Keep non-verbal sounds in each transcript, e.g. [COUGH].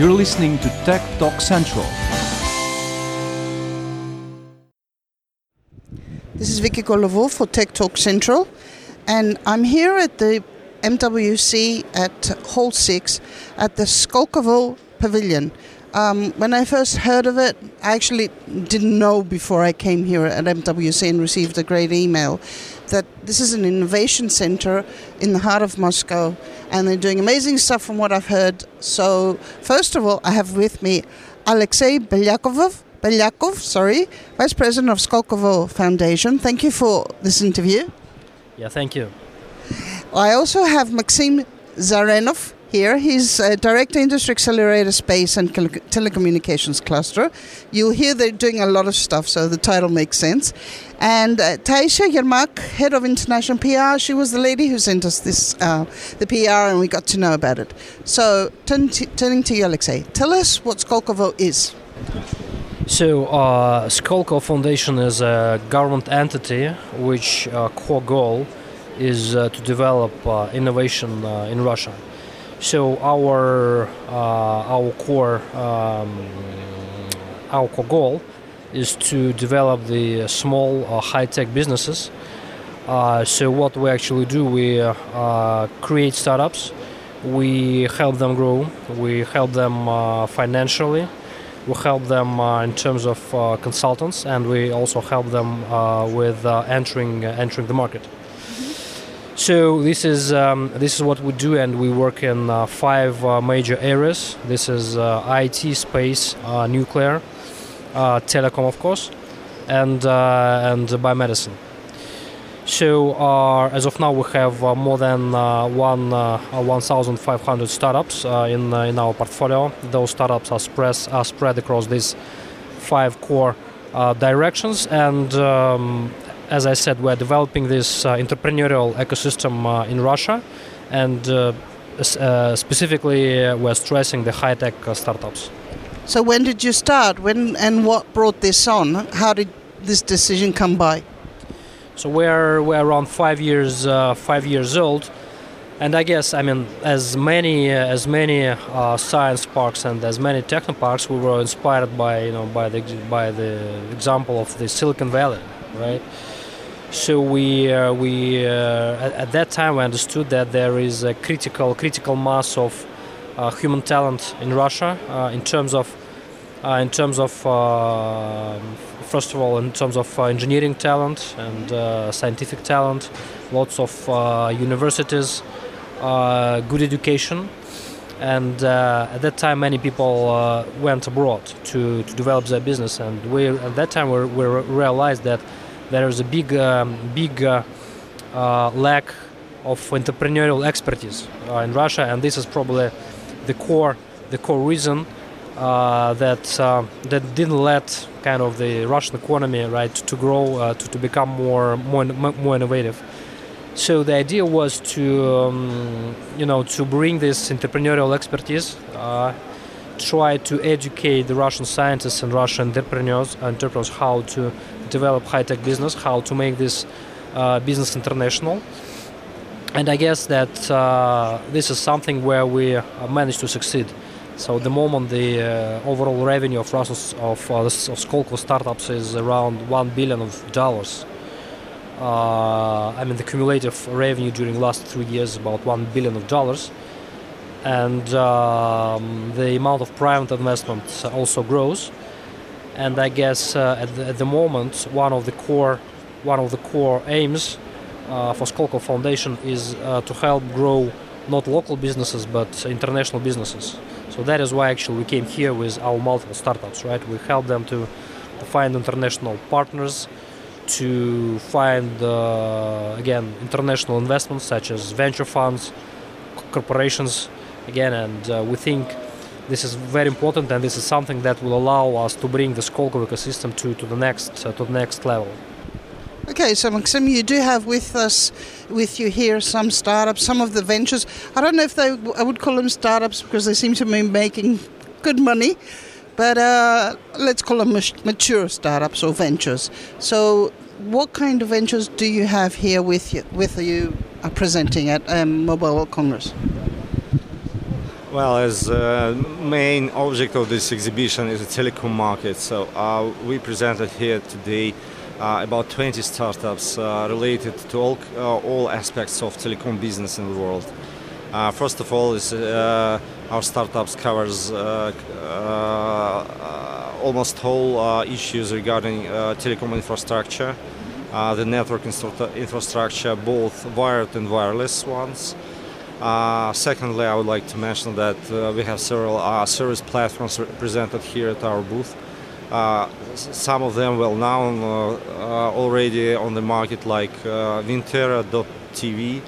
You're listening to Tech Talk Central. This is Vicky Golovov for Tech Talk Central, and I'm here at the MWC at Hall 6 at the Skolkovo Pavilion. Um, when I first heard of it, I actually didn't know before I came here at MWC and received a great email that this is an innovation center in the heart of Moscow and they're doing amazing stuff from what I've heard. So, first of all, I have with me Alexei Belyakov, Belyakov, sorry, Vice President of Skolkovo Foundation. Thank you for this interview. Yeah, thank you. I also have Maxim Zarenov here. He's uh, Director Industry Accelerator Space and Telecommunications Cluster. You'll hear they're doing a lot of stuff, so the title makes sense. And uh, Taisha Yermak, Head of International PR, she was the lady who sent us this, uh, the PR, and we got to know about it. So, turn to, turning to you, Alexei, tell us what Skolkovo is. So, uh, Skolkovo Foundation is a government entity which uh, core goal is uh, to develop uh, innovation uh, in Russia. So our uh, our core um, our core goal is to develop the small uh, high-tech businesses. Uh, so what we actually do, we create startups, we help them grow, we help them financially, we help them uh, in terms of uh, consultants, and we also help them uh, with entering entering the market. So this is um, this is what we do, and we work in uh, five uh, major areas. This is uh, IT, space, uh, nuclear, uh, telecom, of course, and uh, and biomedicine. So as of now, we have more than one 1,500 startups in in our portfolio. Those startups are spread are spread across these five core directions, and um, as I said, we're developing this uh, entrepreneurial ecosystem uh, in Russia, and uh, uh specifically, uh, we're stressing the high-tech uh, startups. So, when did you start? When and what brought this on? How did this decision come by? So we're we're around five years five years old, and I guess I mean as many as many science parks and as many techno parks, we were inspired by you know by the by the example of the Silicon Valley, right? So we uh, we uh, at, at, that time we understood that there is a critical critical mass of uh, human talent in Russia uh, in terms of uh, in terms of uh, first of all in terms of engineering talent and scientific talent, lots of universities, good education. And at that time, many people went abroad to, to develop their business, and we at that time we, we realized that there is a big, um, big uh, uh, lack of entrepreneurial expertise uh, in Russia, and this is probably the core, the core reason that that didn't let kind of the Russian economy right to grow, to, to become more more more innovative. So the idea was to, um, you know, to bring this entrepreneurial expertise, uh, try to educate the Russian scientists and Russian entrepreneurs, entrepreneurs how to develop high-tech business, how to make this uh, business international. And I guess that uh, this is something where we uh, managed to succeed. So at the moment, the uh, overall revenue of Russia's of, uh, of Skolkovo startups is around one billion of dollars. Uh, I mean, the cumulative revenue during the last three years is about one billion of dollars, and um, the amount of private investment also grows and I guess uh, at the, at, the, moment one of the core one of the core aims uh, for Skolkovo Foundation is uh, to help grow not local businesses but international businesses. So that is why actually we came here with our multiple startups, right? We help them to, to find international partners, to find uh, again international investments such as venture funds, corporations, again, and uh, we think this is very important, and this is something that will allow us to bring the Skolkovo ecosystem to, to the next uh, to the next level. Okay, so Maxim, you do have with us, with you here, some startups, some of the ventures. I don't know if they, I would call them startups because they seem to be making good money, but uh, let's call them mature startups or ventures. So, what kind of ventures do you have here with you, with you uh, presenting at um, Mobile World Congress? Well, as uh, main object of this exhibition is the telecom market, so uh, we presented here today uh, about 20 startups uh, related to all, uh, all aspects of telecom business in the world. Uh, first of all, is our startups covers almost all issues regarding telecom infrastructure, the network infrastructure, both wired and wireless ones. Uh, secondly, I would like to mention that uh, we have several uh, service platforms presented here at our booth. Uh, some of them well known uh, uh, already on the market, like Vintera.tv,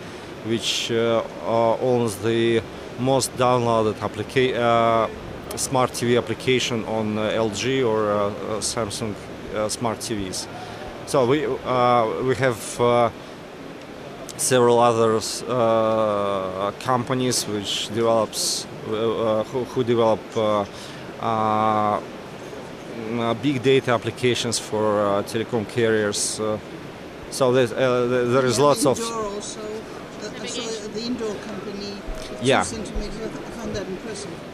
which owns the most downloaded smart TV application on LG or Samsung smart TVs. So we we have several other uh, companies which develops uh, who, who, develop uh, uh, big data applications for telecom carriers. so there, there is lots of. Also, the, the indoor company. Yeah. found that.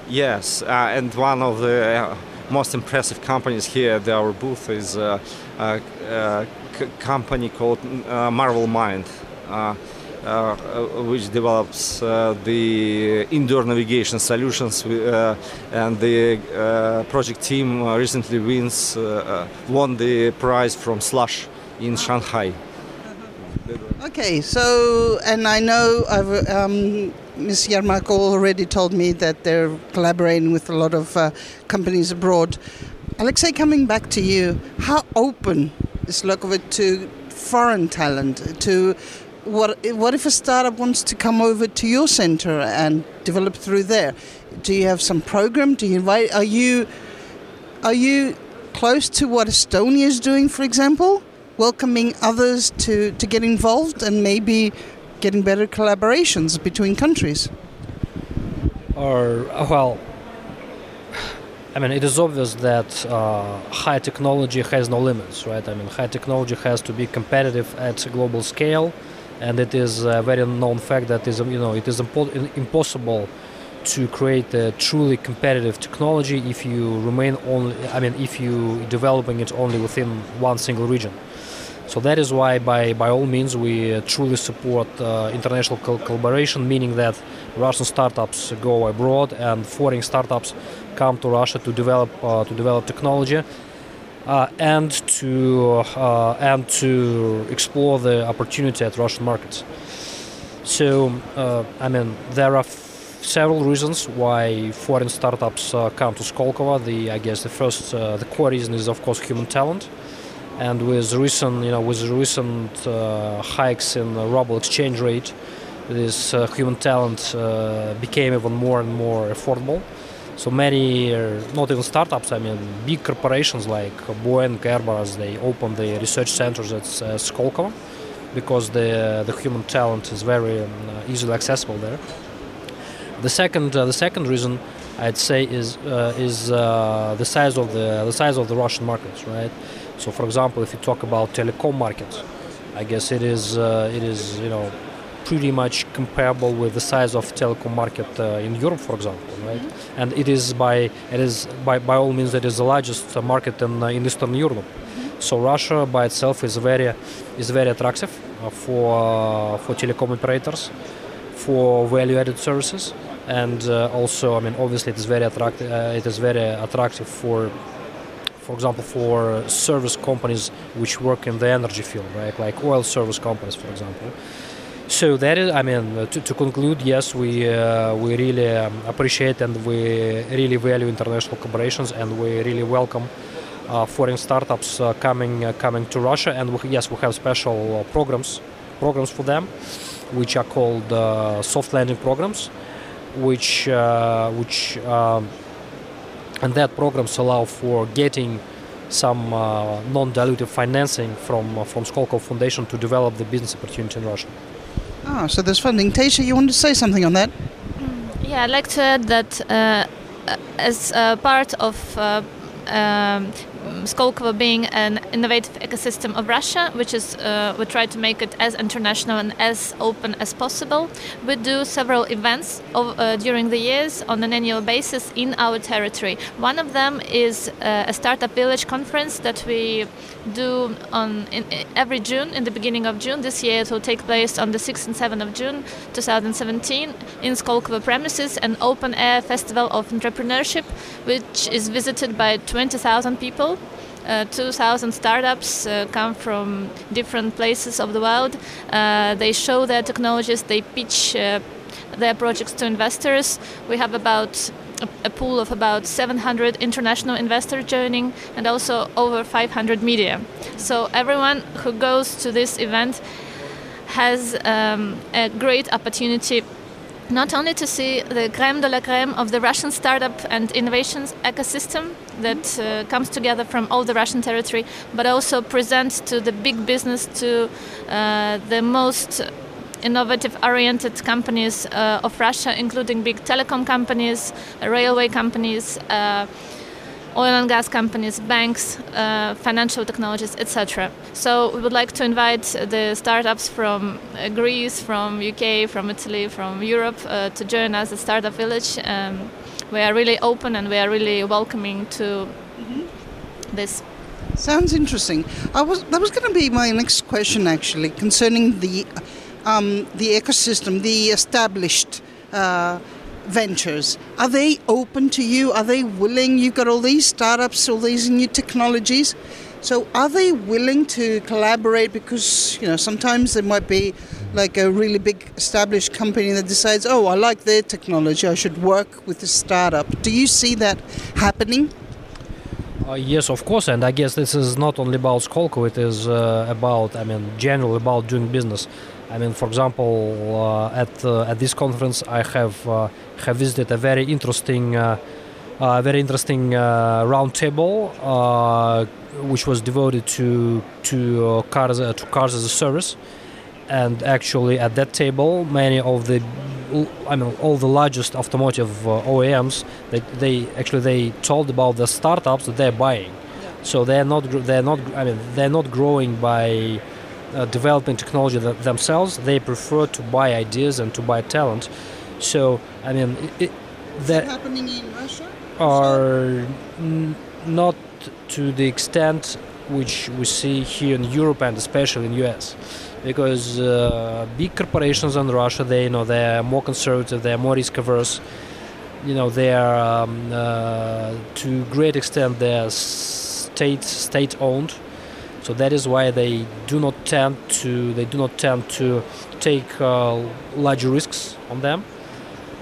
Yes, and one of the most impressive companies here at our booth is a, a, a company called uh, Marvelmind. Uh, uh, which develops uh, the indoor navigation solutions and the project team recently wins won the prize from Slush in Shanghai. Okay, so and I know I've, um, Ms. Yarmarko already told me that they're collaborating with a lot of uh, companies abroad. Alexei, coming back to you, how open is Skolkovo to foreign talent, to what what if a startup wants to come over to your center and develop through there? Do you have some program? Do you invite? Are you are you close to what Estonia is doing, for example, welcoming others to to get involved and maybe getting better collaborations between countries? Or well. I mean, it is obvious that uh, high technology has no limits, right? I mean, high technology has to be competitive at a global scale, and it is a very known fact that is you know it is impo- impossible to create a truly competitive technology if you remain only I mean if you developing it only within one single region. So that is why, by, by all means, we uh, truly support uh, international co- collaboration, meaning that Russian startups go abroad and foreign startups come to Russia to develop uh, to develop technology and to uh, and to explore the opportunity at Russian markets. So uh, I mean there are several reasons why foreign startups come to Skolkovo. The I guess the first the core reason is of course human talent and with recent you know with recent uh, hikes in the ruble exchange rate this uh, human talent uh, became even more and more affordable so many, uh, not even startups, I mean, big corporations like Boeing, Airbus, they open the research centers at uh, Skolkovo because the the human talent is very um, easily accessible there. The second, uh, the second reason I'd say is uh, is uh, the size of the the size of the Russian markets, right? So, for example, if you talk about telecom markets, I guess it is uh, it is you know pretty much comparable with the size of telecom market uh, in Europe, for example, right? Mm-hmm. And it is by it is by, by all means it is the largest uh, market in, uh, in Eastern Europe. Mm-hmm. So Russia by itself is very is very attractive for uh, for telecom operators, for value-added services, and uh, also I mean obviously it is very attractive. it is very attractive for for example, for service companies which work in the energy field, right? Like oil service companies, for example. So that is, I mean, uh, to, to conclude, yes, we uh, we really um, appreciate and we really value international collaborations, and we really welcome uh, foreign startups uh, coming uh, coming to Russia. And we, yes, we have special uh, programs programs for them, which are called soft landing programs, which which um, and that programs allow for getting some non-dilutive financing from from Skolkovo Foundation to develop the business opportunity in Russia. Ah, so there's funding. Tasha, you wanted to say something on that? Mm, yeah, I'd like to add that uh, as part of uh, um, Skolkovo being an innovative ecosystem of Russia, which is uh, we try to make it as international and as open as possible. We do several events of, uh, during the years on an annual basis in our territory. One of them is uh, a startup village conference that we do on in, every June, in the beginning of June. This year it will take place on the 6th and 7th of June 2017 in Skolkovo premises, an open air festival of entrepreneurship, which is visited by 20,000 people. Uh, 2,000 startups uh, come from different places of the world. Uh, they show their technologies, they pitch uh, their projects to investors. We have about a pool of about 700 international investors joining and also over 500 media. So everyone who goes to this event has um, a great opportunity not only to see the creme de la creme of the Russian startup and innovations ecosystem that uh, comes together from all the Russian territory, but also present to the big business, to uh, the most innovative oriented companies uh, of Russia, including big telecom companies, railway companies, uh, oil and gas companies, banks, uh, financial technologies, etc. So we would like to invite the startups from uh, Greece, from UK, from Italy, from Europe uh, to join us at Startup Village. Um, we are really open and we are really welcoming to mm-hmm. this. Sounds interesting. I was that was going to be my next question actually concerning the um, the ecosystem, the established uh, ventures. Are they open to you? Are they willing? You've got all these startups, all these new technologies. So are they willing to collaborate? Because you know sometimes there might be like a really big established company that decides, oh, I like their technology, I should work with the startup. Do you see that happening? Uh, yes, of course, and I guess this is not only about Skolko. It is uh, about, I mean, generally about doing business. I mean, for example, uh, at uh, at this conference, I have uh, have visited a very interesting, uh, very interesting roundtable, which was devoted to to cars to cars as a service, and actually at that table, many of the I mean, all the largest automotive uh, OEMs, they, they actually they told about the startups that they're buying. Yeah. So they're not they're not I mean they're not growing by uh, developing technology th- themselves. They prefer to buy ideas and to buy talent. So I mean, it, it, that happening in Russia are n- not to the extent which we see here in Europe and especially in US because uh, big corporations in Russia, they you know they're more conservative, they're more risk averse. You know, they are um, uh, to great extent they're state state owned, so that is why they do not tend to they do not tend to take uh, larger risks on them.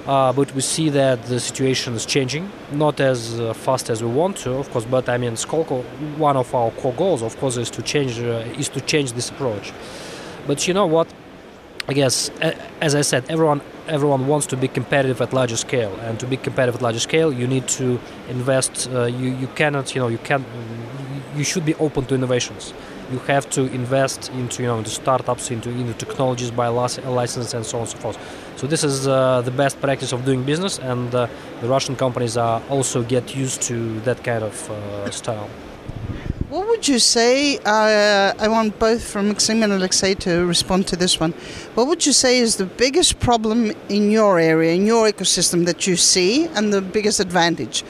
Uh, but we see that the situation is changing, not as uh, fast as we want to, of course. But I mean, Skolkovo, one of our core goals, of course, is to change uh, is to change this approach. But you know what? I guess, as I said, everyone everyone wants to be competitive at larger scale, and to be competitive at larger scale, you need to invest. Uh, you you cannot, you know, you can. You should be open to innovations. You have to invest into you know into startups, into into technologies, buy license, and so on and so forth. So this is uh, the best practice of doing business, and uh, the Russian companies are also get used to that kind of uh, style. What would you say? Uh, I want both from Maxim and Alexei to respond to this one. What would you say is the biggest problem in your area, in your ecosystem that you see, and the biggest advantage?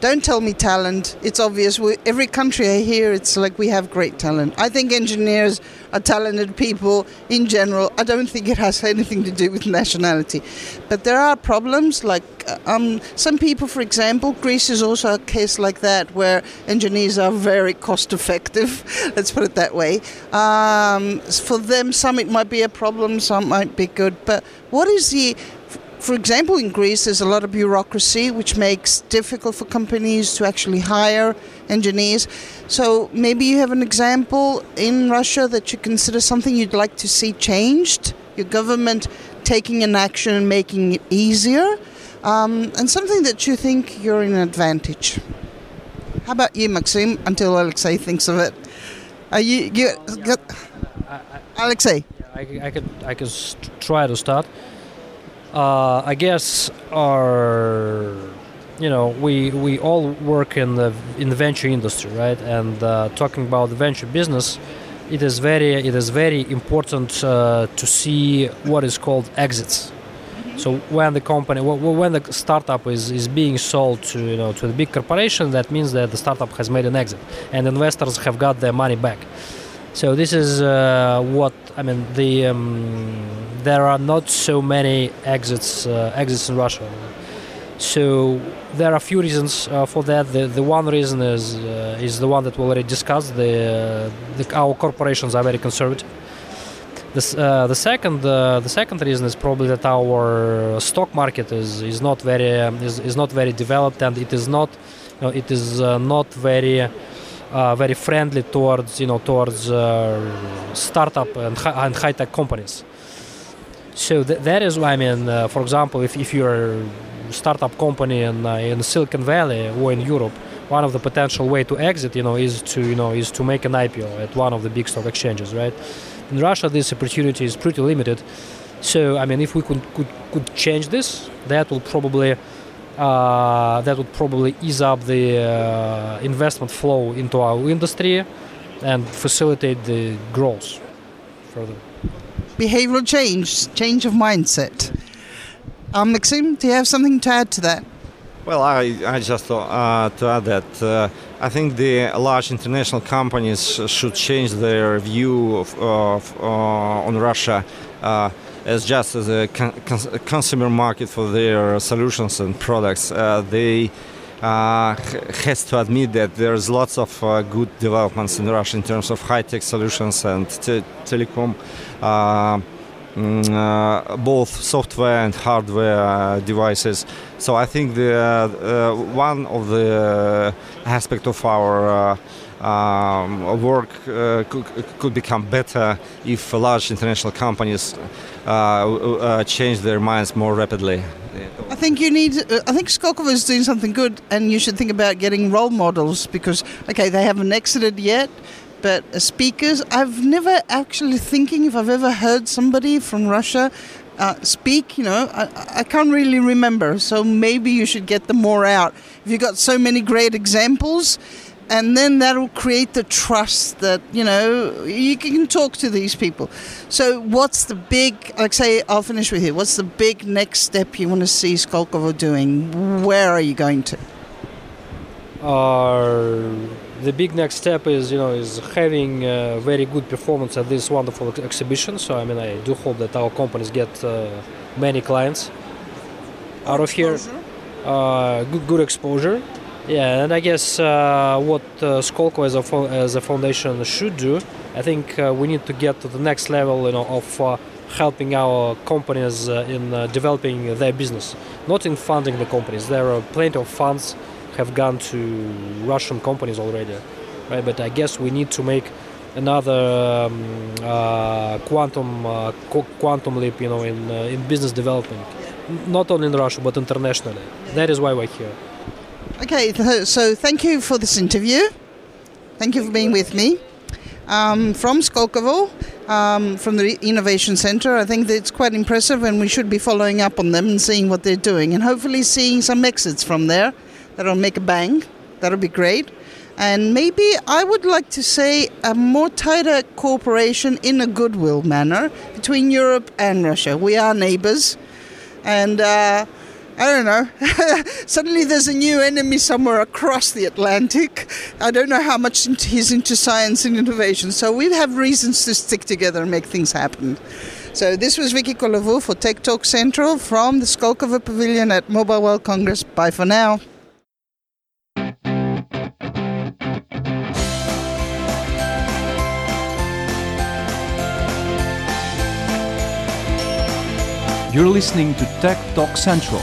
Don't tell me talent. It's obvious. We, every country I hear, it's like we have great talent. I think engineers are talented people in general. I don't think it has [LAUGHS] anything to do with nationality. But there are problems like uh, um, some people, for example, Greece is also a case like that where engineers are very cost effective. [LAUGHS] Let's put it that way. Um, for them, some it might be a problem, some might be good. But what is the for example, in Greece, there's a lot of bureaucracy, which makes difficult for companies to actually hire engineers. So maybe you have an example in Russia that you consider something you'd like to see changed. Your government taking an action and making it easier, um, and something that you think you're in advantage. How about you, Maxim? Until Alexei thinks of it. Are you, you got, Alexei? I, I could I could try to start. Uh, I guess our you know, we we all work in the in the venture industry, right? And uh, talking about the venture business, it is very it is very important uh, to see what is called exits. So when the company, wh- wh- when the startup is, is being sold to you know to the big corporation, that means that the startup has made an exit, and investors have got their money back. So this is uh, what I mean. The um, there are not so many exits uh, exits in Russia. So there are a few reasons uh, for that. The, the one reason is uh, is the one that we already discussed. The, the our corporations are very conservative. The, uh, the second uh, the second reason is probably that our stock market is, is not very um, is, is not very developed and it is not you know, it is not very uh, very friendly towards you know towards uh, startup and, hi- and high tech companies. So th- that is why I mean, uh, for example, if, if you're a startup company in uh, in Silicon Valley or in Europe, one of the potential way to exit, you know, is to you know is to make an IPO at one of the big stock exchanges, right? In Russia, this opportunity is pretty limited. So I mean, if we could could, could change this, that will probably that would probably ease up the uh, investment flow into our industry and facilitate the growth further. Behavioral change, change of mindset. Um, Maxim, do you have something to add to that? Well, I, I just uh, to add that uh, I think the large international companies should change their view of, of uh, on Russia uh, as just as a con- cons- consumer market for their solutions and products. Uh, they uh, has to admit that there's lots of uh, good developments in Russia in terms of high-tech solutions and te- telecom. Uh, mm, uh, both software and hardware uh, devices. So I think the one of the aspect of our um, work uh, could, could become better if large international companies uh, uh, change their minds more rapidly. I think you need. Uh, I think Skolkovo is doing something good, and you should think about getting role models because, okay, they haven't exited yet, but speakers, I've never actually thinking if I've ever heard somebody from Russia uh, speak. You know, I, I can't really remember. So maybe you should get them more out. If you've got so many great examples. And then that'll create the trust that, you know, you can talk to these people. So, what's the big, like, say, I'll finish with you. What's the big next step you want to see Skolkovo doing? Where are you going to? Uh, the big next step is you know is having uh, very good performance at this wonderful ex- exhibition. So I mean I do hope that our companies get uh, many clients out of here. Uh, good, good exposure. Yeah, and I guess uh, what uh, Skolko as a fo- as a foundation should do, I think uh, we need to get to the next level, you know, of uh, helping our companies uh, in uh, developing their business, not in funding the companies. There are plenty of funds have gone to Russian companies already, right? But I guess we need to make another um, uh, quantum qu- quantum leap, you know, in in business development, not only in Russia but internationally. That is why we're here. Okay, so thank you for this interview. Thank you for being with me. Um, from Skolkovo, um, from the Innovation Center, I think it's quite impressive and we should be following up on them and seeing what they're doing and hopefully seeing some exits from there that'll make a bang. That'll be great. And maybe I would like to say a more tighter cooperation in a goodwill manner between Europe and Russia. We are neighbors. And uh, I don't know. [LAUGHS] Suddenly there's a new enemy somewhere across the Atlantic. I don't know how much he's into science and innovation. So we have reasons to stick together and make things happen. So this was Vicky Kolovu for Tech Talk Central from the Skolkovo Pavilion at Mobile World Congress. Bye for now. You're listening to Tech Talk Central.